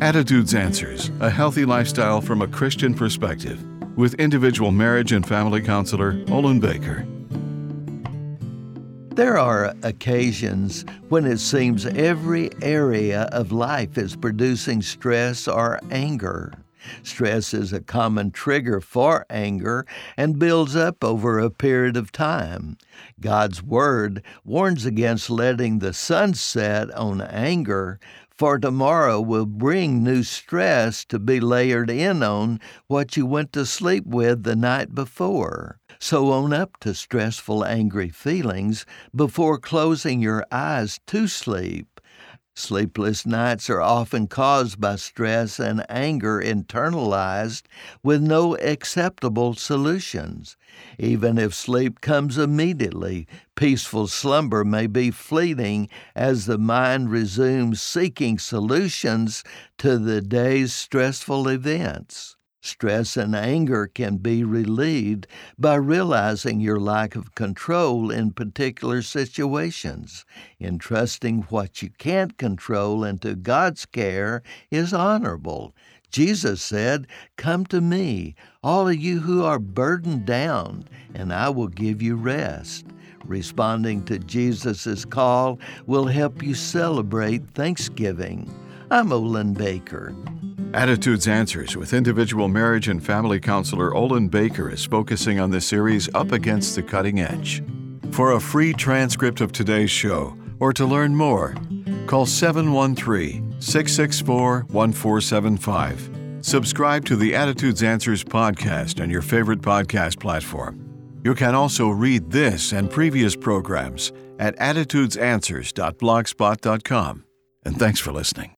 Attitudes Answers A Healthy Lifestyle from a Christian Perspective with individual marriage and family counselor Olin Baker. There are occasions when it seems every area of life is producing stress or anger. Stress is a common trigger for anger and builds up over a period of time. God's Word warns against letting the sun set on anger, for tomorrow will bring new stress to be layered in on what you went to sleep with the night before. So own up to stressful, angry feelings before closing your eyes to sleep. Sleepless nights are often caused by stress and anger internalized with no acceptable solutions. Even if sleep comes immediately, peaceful slumber may be fleeting as the mind resumes seeking solutions to the day's stressful events. Stress and anger can be relieved by realizing your lack of control in particular situations. Entrusting what you can't control into God's care is honorable. Jesus said, Come to me, all of you who are burdened down, and I will give you rest. Responding to Jesus' call will help you celebrate Thanksgiving. I'm Olin Baker. Attitudes Answers with individual marriage and family counselor Olin Baker is focusing on the series Up Against the Cutting Edge. For a free transcript of today's show or to learn more, call 713 664 1475. Subscribe to the Attitudes Answers podcast on your favorite podcast platform. You can also read this and previous programs at attitudesanswers.blogspot.com. And thanks for listening.